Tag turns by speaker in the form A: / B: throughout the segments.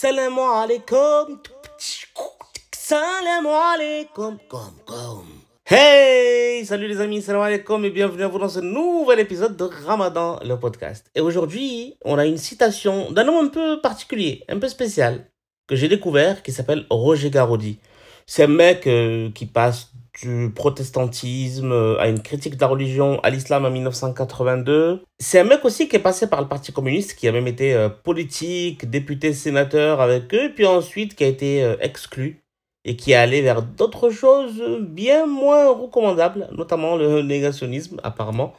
A: Salam alaikum. Salam alaikum. Comme, comme. Hey, salut les amis, salam alaikum et bienvenue à vous dans ce nouvel épisode de Ramadan, le podcast. Et aujourd'hui, on a une citation d'un homme un peu particulier, un peu spécial, que j'ai découvert, qui s'appelle Roger Garaudy. C'est un mec euh, qui passe du protestantisme euh, à une critique de la religion à l'islam en 1982. C'est un mec aussi qui est passé par le Parti communiste, qui a même été euh, politique, député, sénateur avec eux, puis ensuite qui a été euh, exclu et qui est allé vers d'autres choses bien moins recommandables, notamment le négationnisme apparemment.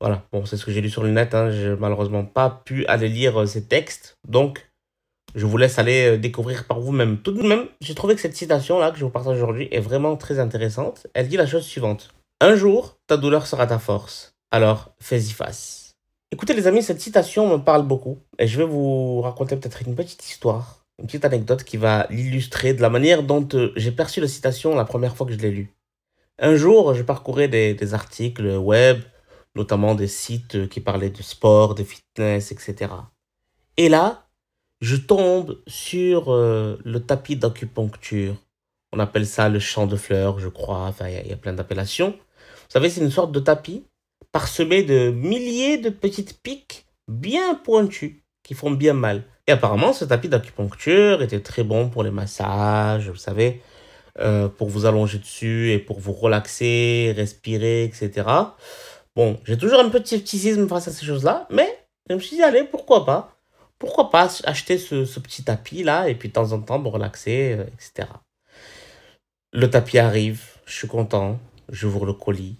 A: Voilà, bon, c'est ce que j'ai lu sur le net, hein. j'ai malheureusement pas pu aller lire ces textes, donc je vous laisse aller euh, découvrir par vous-même. Tout de même, j'ai trouvé que cette citation-là que je vous partage aujourd'hui est vraiment très intéressante. Elle dit la chose suivante. Un jour, ta douleur sera ta force. Alors, fais-y face. Écoutez les amis, cette citation me parle beaucoup. Et je vais vous raconter peut-être une petite histoire, une petite anecdote qui va l'illustrer de la manière dont euh, j'ai perçu la citation la première fois que je l'ai lue. Un jour, je parcourais des, des articles web, notamment des sites qui parlaient de sport, de fitness, etc. Et là, je tombe sur euh, le tapis d'acupuncture. On appelle ça le champ de fleurs, je crois. Enfin, il y, a- plein d'appellations. Vous savez, c'est une sorte de tapis parsemé de milliers de petites piques bien pointues qui font bien mal. Et apparemment, ce tapis d'acupuncture était très bon pour les massages, vous savez, euh, pour vous allonger dessus et pour vous relaxer, respirer, etc. Bon, j'ai toujours un petit scepticisme face à ces choses-là, mais je me suis dit, allez, pourquoi pas pourquoi pas acheter ce, petit tapis là et puis de temps en temps me relaxer, euh, etc. Le tapis arrive, je suis content, j'ouvre le colis,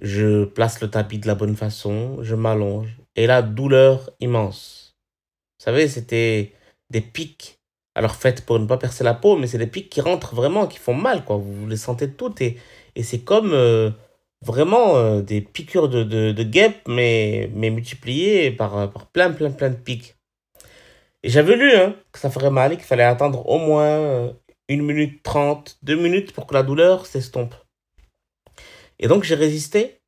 A: je place le tapis de la bonne façon, je m'allonge et là, douleur immense. Vous savez, c'était des pics, alors faites pour ne pas percer la peau, mais c'est des pics qui rentrent vraiment, qui font mal, quoi. Vous les sentez toutes et, et c'est comme euh, vraiment euh, des piqûres de, de, de guêpes, mais, mais multipliées par, euh, par plein, plein, plein de pics. Et j'avais lu hein, que ça ferait mal et qu'il fallait attendre au moins euh, 1 minute 30, 2 minutes pour que la douleur s'estompe. Et donc j'ai résisté.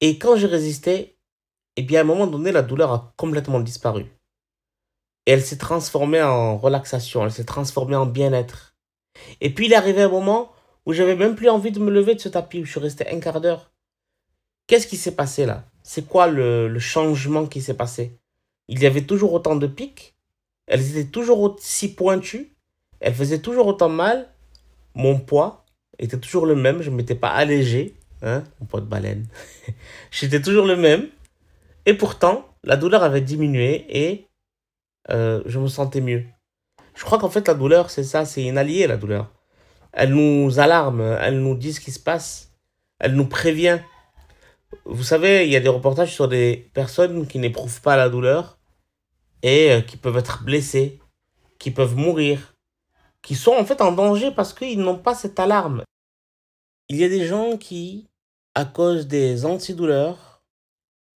A: Et quand j'ai résisté, eh bien à un moment donné, la douleur a complètement disparu. Et elle s'est transformée en relaxation, elle s'est transformée en bien-être. Et puis il est arrivé un moment où j'avais même plus envie de me lever de ce tapis, où je suis resté un quart d'heure. Qu'est-ce qui s'est passé là? C'est quoi le, changement qui s'est passé? Il y avait toujours autant de pics, elles étaient toujours aussi pointues, elles faisaient toujours autant mal, mon poids était toujours le même, je ne m'étais pas allégé, hein, mon poids de baleine. J'étais toujours le même, et pourtant, la douleur avait diminué et euh, je me sentais mieux. Je crois qu'en fait, la douleur, c'est ça, c'est une alliée, la douleur. Elle nous alarme, elle nous dit ce qui se passe, elle nous prévient. Vous savez, il y a des reportages sur des personnes qui n'éprouvent pas la douleur et euh, qui peuvent être blessées, qui peuvent mourir, qui sont en fait en danger parce qu'ils n'ont pas cette alarme. Il y a des gens qui, à cause des antidouleurs,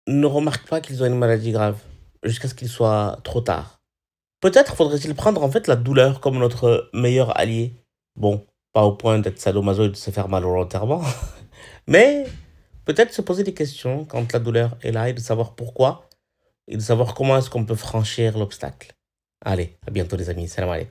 A: ne remarquent pas qu'ils ont une maladie grave jusqu'à ce qu'il soit trop tard. Peut-être faudrait-il prendre en fait la douleur comme notre meilleur allié. Bon, pas au point d'être sadomaso et de se faire mal volontairement, mais peut-être se poser des questions quand la douleur est là et de savoir pourquoi et de savoir comment est-ce qu'on peut franchir l'obstacle. Allez, à bientôt les amis, salam alaikum.